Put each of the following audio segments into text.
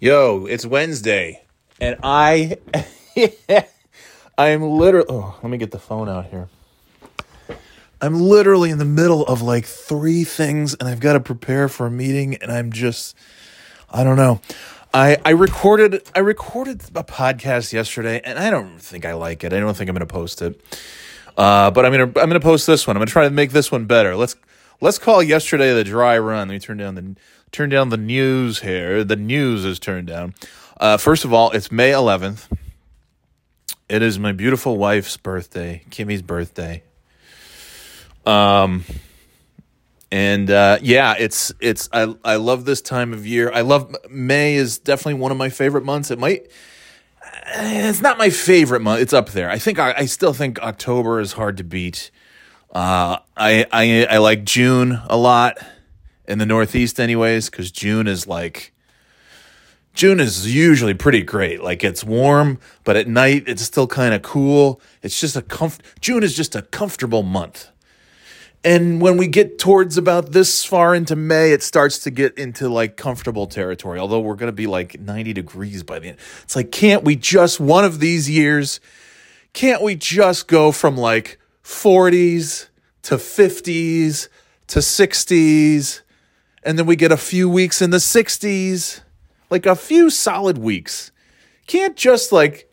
Yo, it's Wednesday, and I, I am literally. Oh, let me get the phone out here. I'm literally in the middle of like three things, and I've got to prepare for a meeting, and I'm just, I don't know. I I recorded I recorded a podcast yesterday, and I don't think I like it. I don't think I'm to post it. Uh, but I'm gonna I'm gonna post this one. I'm gonna try to make this one better. Let's let's call yesterday the dry run. Let me turn down the turn down the news here. The news is turned down. Uh, first of all, it's May 11th. It is my beautiful wife's birthday, Kimmy's birthday. Um, and uh, yeah, it's it's I I love this time of year. I love May is definitely one of my favorite months. It might it's not my favorite month. It's up there. I think I, I still think October is hard to beat. Uh, I I I like June a lot in the Northeast, anyways, because June is like June is usually pretty great. Like it's warm, but at night it's still kind of cool. It's just a comf- June is just a comfortable month. And when we get towards about this far into May, it starts to get into like comfortable territory. Although we're going to be like 90 degrees by the end. It's like, can't we just, one of these years, can't we just go from like 40s to 50s to 60s? And then we get a few weeks in the 60s, like a few solid weeks. Can't just like,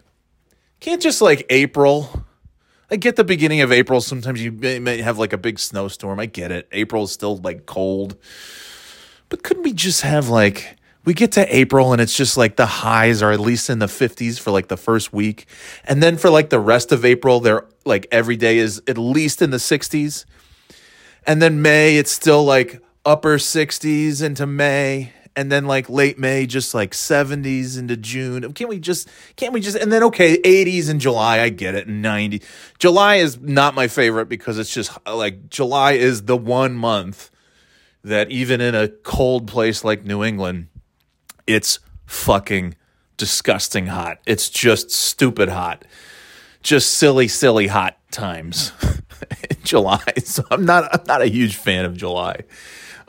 can't just like April I get the beginning of April. Sometimes you may have like a big snowstorm. I get it. April is still like cold. But couldn't we just have like we get to April and it's just like the highs are at least in the 50s for like the first week. And then for like the rest of April, they're like every day is at least in the 60s. And then May, it's still like upper 60s into May and then like late May, just like 70s into June. Can't we just, can't we just, and then okay, 80s in July, I get it, 90. July is not my favorite because it's just uh, like July is the one month that even in a cold place like New England, it's fucking disgusting hot. It's just stupid hot. Just silly, silly hot times in July. So I'm not, I'm not a huge fan of July.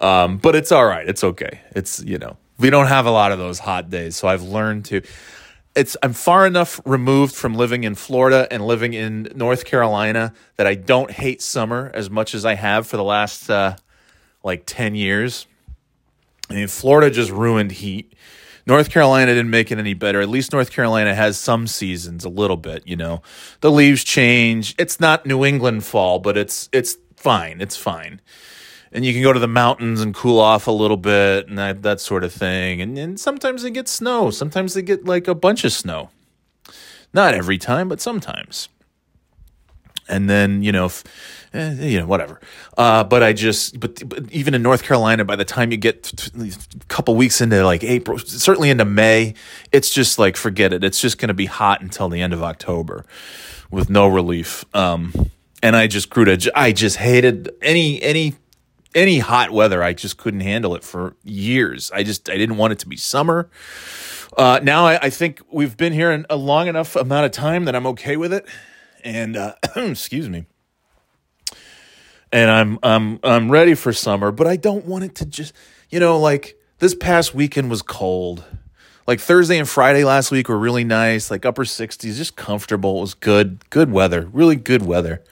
Um, but it's all right. It's okay. It's, you know, we don't have a lot of those hot days. So I've learned to, it's, I'm far enough removed from living in Florida and living in North Carolina that I don't hate summer as much as I have for the last, uh, like 10 years. I mean, Florida just ruined heat. North Carolina didn't make it any better. At least North Carolina has some seasons a little bit, you know. The leaves change. It's not New England fall, but it's it's fine. It's fine and you can go to the mountains and cool off a little bit and that, that sort of thing. And, and sometimes they get snow. Sometimes they get like a bunch of snow. Not every time, but sometimes. And then you know, if, eh, you know, whatever. Uh, but I just, but, but even in North Carolina, by the time you get a couple weeks into like April, certainly into May, it's just like forget it. It's just going to be hot until the end of October, with no relief. Um, and I just grew to, I just hated any any any hot weather. I just couldn't handle it for years. I just I didn't want it to be summer. Uh, now I, I, think we've been here a long enough amount of time that I'm okay with it. And uh, excuse me. And I'm I'm I'm ready for summer, but I don't want it to just you know like this past weekend was cold. Like Thursday and Friday last week were really nice, like upper 60s, just comfortable. It was good, good weather, really good weather.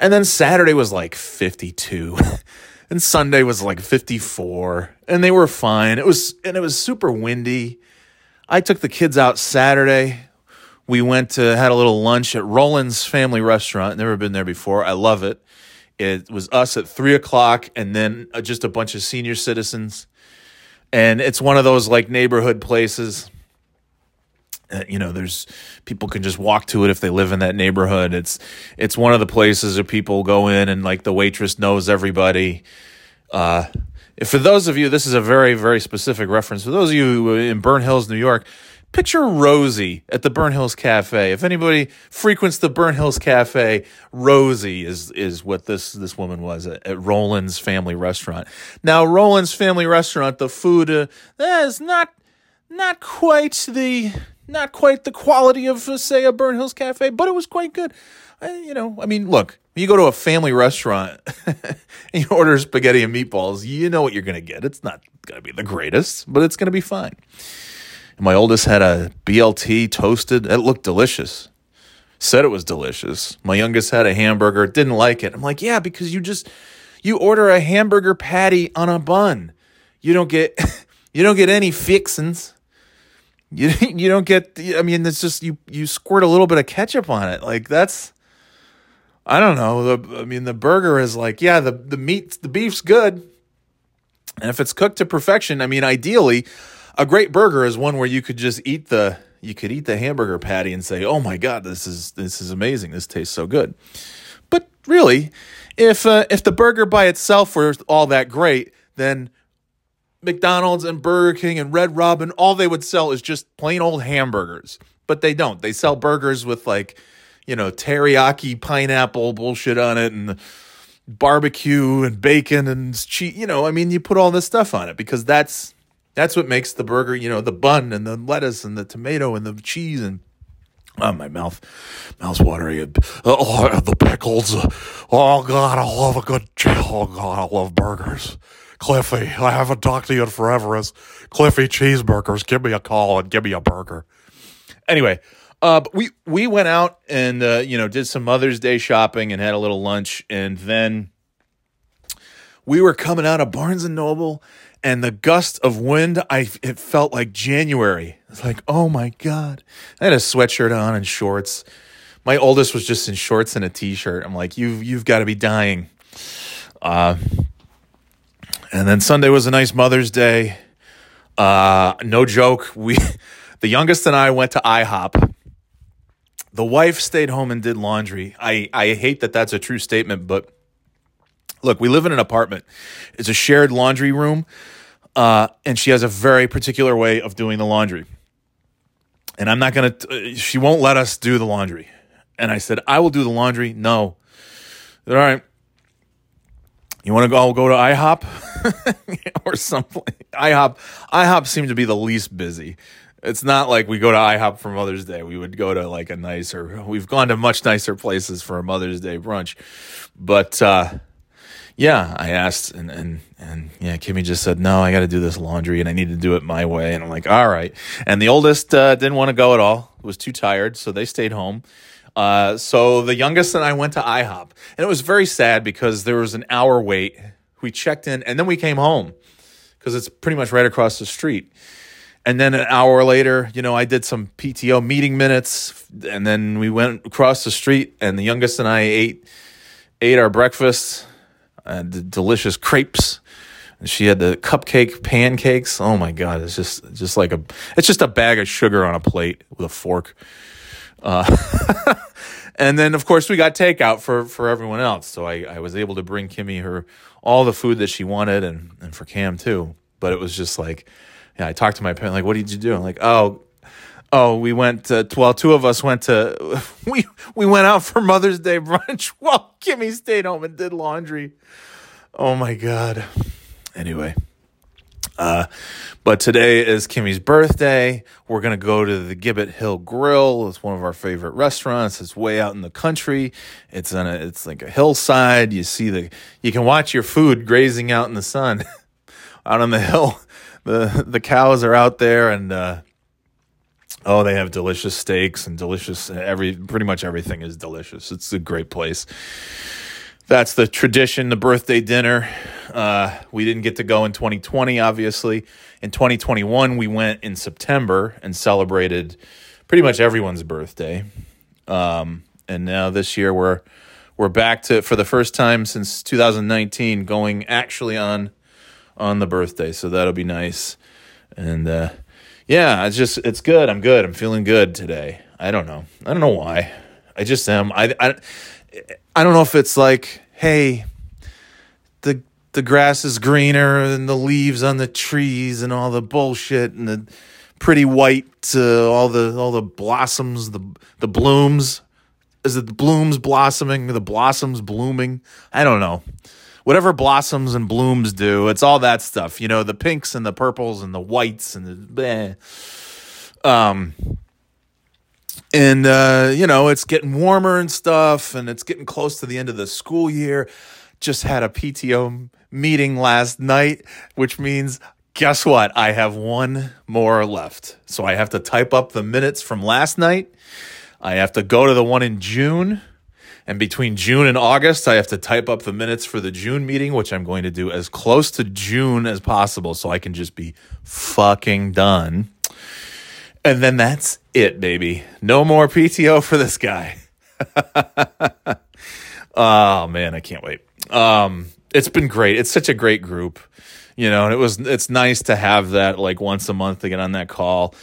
And then Saturday was like 52. and Sunday was like 54 and they were fine. It was and it was super windy. I took the kids out Saturday. We went to had a little lunch at Roland's Family Restaurant. Never been there before. I love it. It was us at three o'clock, and then uh, just a bunch of senior citizens. And it's one of those like neighborhood places you know there's people can just walk to it if they live in that neighborhood. It's it's one of the places that people go in and like the waitress knows everybody. Uh for those of you this is a very very specific reference. For those of you in burnt hills new york picture rosie at the burnt hills cafe. If anybody frequents the burnt hills cafe rosie is is what this this woman was at, at roland's family restaurant. Now roland's family restaurant the food uh, is not not quite the not quite the quality of, uh, say, a Burnt Hills Cafe, but it was quite good. I, you know, I mean, look, you go to a family restaurant and you order spaghetti and meatballs, you know what you're going to get. It's not going to be the greatest, but it's going to be fine. My oldest had a BLT toasted. It looked delicious. Said it was delicious. My youngest had a hamburger, didn't like it. I'm like, yeah, because you just you order a hamburger patty on a bun. You don't get you don't get any fixins. You you don't get I mean it's just you you squirt a little bit of ketchup on it. Like that's I don't know. The I mean the burger is like, yeah, the the meat the beef's good. And if it's cooked to perfection, I mean ideally a great burger is one where you could just eat the you could eat the hamburger patty and say, "Oh my god, this is this is amazing. This tastes so good." But really, if uh, if the burger by itself were all that great, then McDonald's and Burger King and Red Robin, all they would sell is just plain old hamburgers. But they don't. They sell burgers with like, you know, teriyaki pineapple bullshit on it and barbecue and bacon and cheese. You know, I mean, you put all this stuff on it because that's that's what makes the burger. You know, the bun and the lettuce and the tomato and the cheese and Oh, my mouth, mouth's watering. Oh, the pickles. Oh God, I love a good. Oh God, I love burgers. Cliffy, I haven't talked to you in forever. As Cliffy Cheeseburgers, give me a call and give me a burger. Anyway, uh, we we went out and uh, you know did some Mother's Day shopping and had a little lunch, and then we were coming out of Barnes and Noble, and the gust of wind, I it felt like January. It's like, oh my god! I had a sweatshirt on and shorts. My oldest was just in shorts and a t-shirt. I'm like, you've you've got to be dying. Uh, and then Sunday was a nice Mother's Day. Uh, no joke, we the youngest and I went to IHOP. The wife stayed home and did laundry. I, I hate that that's a true statement, but look, we live in an apartment. It's a shared laundry room, uh, and she has a very particular way of doing the laundry. And I'm not gonna. Uh, she won't let us do the laundry. And I said, I will do the laundry. No. All right. You want to go? Go to IHOP or something. IHOP. IHOP seemed to be the least busy. It's not like we go to IHOP for Mother's Day. We would go to like a nicer. We've gone to much nicer places for a Mother's Day brunch, but uh, yeah, I asked, and and and yeah, Kimmy just said no. I got to do this laundry, and I need to do it my way. And I'm like, all right. And the oldest uh, didn't want to go at all; was too tired, so they stayed home. Uh, so the youngest and I went to IHOP, and it was very sad because there was an hour wait. We checked in, and then we came home because it's pretty much right across the street. And then an hour later, you know, I did some PTO meeting minutes, and then we went across the street, and the youngest and I ate ate our breakfast, uh, delicious crepes. And she had the cupcake pancakes. Oh my god, it's just just like a it's just a bag of sugar on a plate with a fork. Uh, and then of course we got takeout for for everyone else. So I, I was able to bring Kimmy her all the food that she wanted and, and for Cam too. But it was just like, yeah, I talked to my parent like, what did you do? I'm like, oh, oh, we went to well, two of us went to we we went out for Mother's Day brunch while Kimmy stayed home and did laundry. Oh my god. Anyway. Uh, but today is Kimmy's birthday. We're gonna go to the Gibbet Hill Grill. It's one of our favorite restaurants. It's way out in the country. It's on a it's like a hillside. You see the you can watch your food grazing out in the sun out on the hill. The the cows are out there and uh, oh they have delicious steaks and delicious every pretty much everything is delicious. It's a great place that's the tradition, the birthday dinner. Uh, we didn't get to go in 2020, obviously. In 2021, we went in September and celebrated pretty much everyone's birthday. Um, and now this year we're we're back to for the first time since 2019 going actually on on the birthday. So that'll be nice. And uh, yeah, it's just it's good. I'm good. I'm feeling good today. I don't know. I don't know why. I just am. I I I don't know if it's like, hey, the the grass is greener and the leaves on the trees and all the bullshit and the pretty white uh, all the all the blossoms the the blooms. Is it the blooms blossoming the blossoms blooming? I don't know. Whatever blossoms and blooms do it's all that stuff you know the pinks and the purples and the whites and the bleh. um and uh, you know it's getting warmer and stuff and it's getting close to the end of the school year. Just had a pto meeting last night which means guess what? I have one more left. So I have to type up the minutes from last night. I have to go to the one in June. And between June and August, I have to type up the minutes for the June meeting, which I'm going to do as close to June as possible so I can just be fucking done. And then that's it, baby. No more PTO for this guy. oh man, I can't wait. Um, it's been great. It's such a great group, you know, and it was it's nice to have that like once a month to get on that call.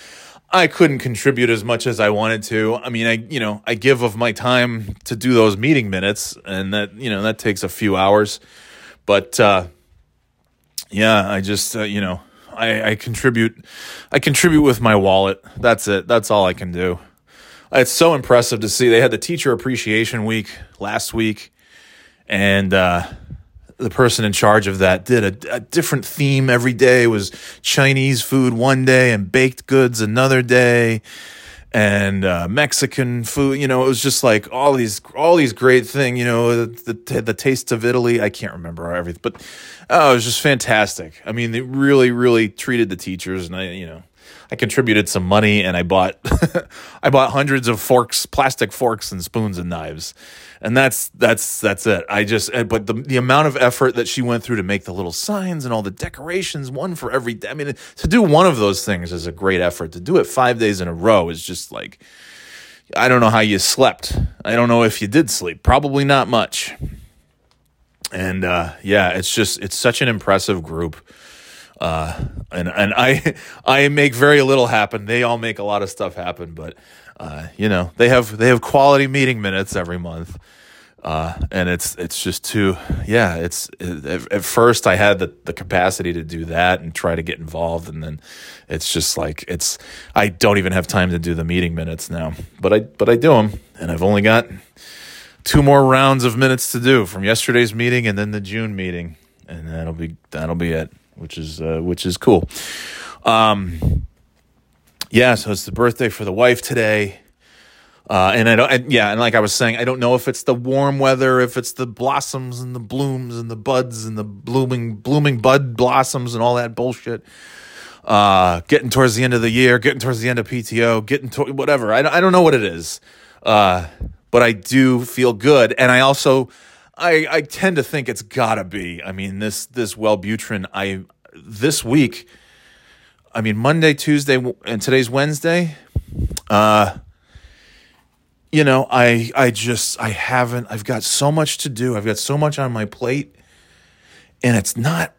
I couldn't contribute as much as I wanted to. I mean, I you know I give of my time to do those meeting minutes, and that you know that takes a few hours. But uh, yeah, I just uh, you know I, I contribute I contribute with my wallet. That's it. That's all I can do. It's so impressive to see. They had the teacher appreciation week last week, and uh, the person in charge of that did a, a, different theme every day. Was Chinese food one day and baked goods another day, and uh, Mexican food. You know, it was just like all these all these great things. You know, the the, the taste of Italy. I can't remember everything, but oh, it was just fantastic. I mean, they really really treated the teachers, and I you know. I contributed some money and I bought I bought hundreds of forks, plastic forks and spoons and knives and that's that's that's it. I just eh, but the the amount of effort that she went through to make the little signs and all the decorations, one for every. I mean, to do one of those things is a great effort. To do it five days in a row is just like I don't know how you slept. I don't know if you did sleep. Probably not much. And uh, yeah, it's just it's such an impressive group. Uh, and and I I make very little happen. They all make a lot of stuff happen, but uh, you know they have they have quality meeting minutes every month. Uh, and it's it's just too yeah it's it, at first i had the, the capacity to do that and try to get involved. And then it's just like it's i don't even have time to do the meeting minutes now but i but i do them and i've only got two more rounds of minutes to do from yesterday's meeting and then the june meeting. And that'll be that'll be it which is uh, which is cool. Um yeah, so it's the birthday for the wife today. Uh, and I don't, yeah, and like I was saying, I don't know if it's the warm weather, if it's the blossoms and the blooms and the buds and the blooming, blooming bud blossoms and all that bullshit. Uh, getting towards the end of the year, getting towards the end of PTO, getting to whatever. I, I don't know what it is. Uh, but I do feel good. And I also, I, I tend to think it's gotta be. I mean, this, this Wellbutrin, I, this week, I mean, Monday, Tuesday, and today's Wednesday. Uh, you know, I I just I haven't. I've got so much to do. I've got so much on my plate, and it's not.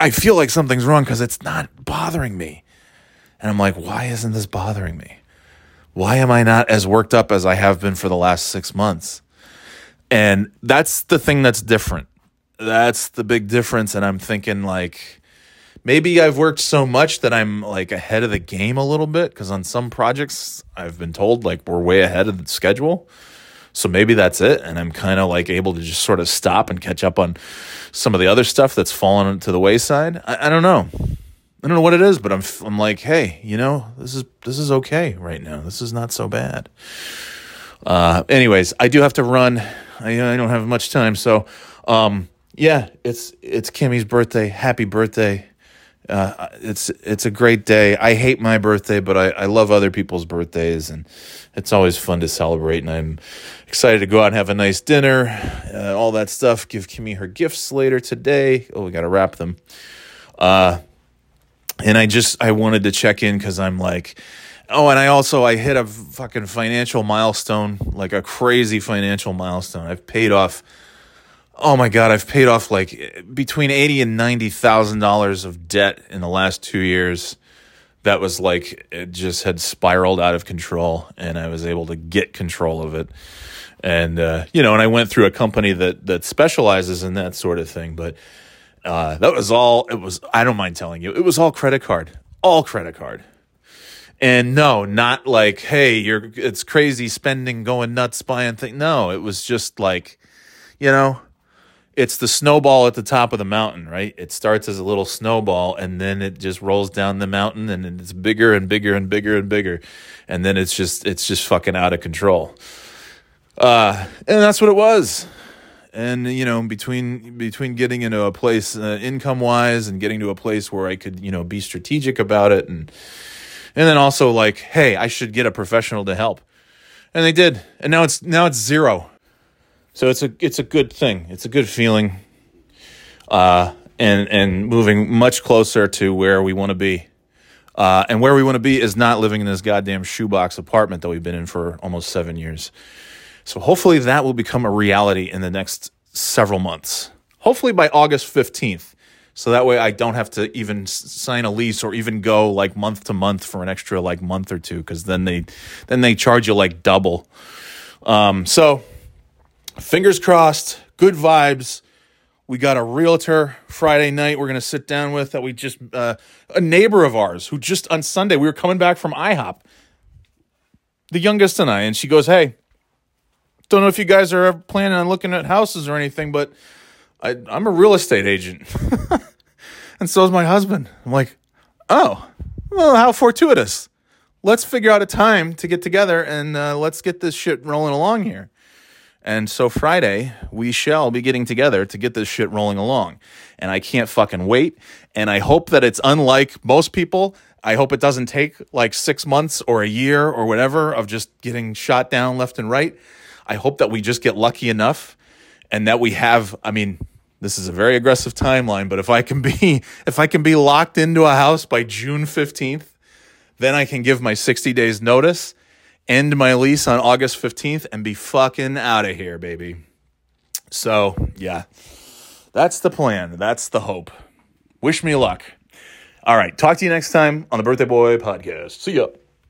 I feel like something's wrong because it's not bothering me, and I'm like, why isn't this bothering me? Why am I not as worked up as I have been for the last six months? And that's the thing that's different. That's the big difference. And I'm thinking like maybe I've worked so much that I'm like ahead of the game a little bit because on some projects I've been told like we're way ahead of the schedule. So maybe that's it. And I'm kind of like able to just sort of stop and catch up on some of the other stuff that's fallen to the wayside. I, I don't know. I don't know what it is, but I'm I'm like, hey, you know, this is this is okay right now. This is not so bad. Uh, anyways, I do have to run. I, I don't have much time, so um, yeah, it's it's Kimmy's birthday. Happy birthday! Uh, it's it's a great day. I hate my birthday, but I, I love other people's birthdays, and it's always fun to celebrate. And I'm excited to go out and have a nice dinner, uh, all that stuff. Give Kimmy her gifts later today. Oh, we got to wrap them. Uh, and I just I wanted to check in because I'm like, oh, and I also I hit a fucking financial milestone, like a crazy financial milestone. I've paid off oh my god, I've paid off like between eighty and ninety thousand dollars of debt in the last two years. That was like it just had spiraled out of control, and I was able to get control of it. And uh, you know, and I went through a company that that specializes in that sort of thing, but uh, that was all. It was. I don't mind telling you, it was all credit card, all credit card. And no, not like, hey, you're it's crazy spending, going nuts, buying things. No, it was just like, you know, it's the snowball at the top of the mountain, right? It starts as a little snowball and then it just rolls down the mountain and it's bigger and bigger and bigger and bigger. And then it's just it's just fucking out of control. Uh, and that's what it was. and you know between between getting into a place uh, income wise and getting to a place where I could you know be strategic about it and and then also like hey I should get a professional to help and they did and now it's now it's zero so it's a it's a good thing it's a good feeling uh and and moving much closer to where we want to be uh, and where we want to be is not living in this goddamn shoebox apartment that we've been in for almost seven years. So hopefully that will become a reality in the next several months. Hopefully by August 15th. So that way I don't have to even sign a lease or even go like month to month for an extra like month or two cuz then they then they charge you like double. Um, so fingers crossed, good vibes. We got a realtor Friday night we're going to sit down with that we just uh, a neighbor of ours who just on Sunday we were coming back from IHOP. The youngest and I and she goes, "Hey, don't know if you guys are planning on looking at houses or anything, but I, I'm a real estate agent. and so is my husband. I'm like, oh, well, how fortuitous. Let's figure out a time to get together and uh, let's get this shit rolling along here. And so Friday, we shall be getting together to get this shit rolling along. And I can't fucking wait. And I hope that it's unlike most people. I hope it doesn't take like six months or a year or whatever of just getting shot down left and right. I hope that we just get lucky enough and that we have, I mean, this is a very aggressive timeline, but if I can be if I can be locked into a house by June 15th, then I can give my 60 days notice, end my lease on August 15th and be fucking out of here, baby. So, yeah. That's the plan. That's the hope. Wish me luck. All right, talk to you next time on the Birthday Boy podcast. See ya.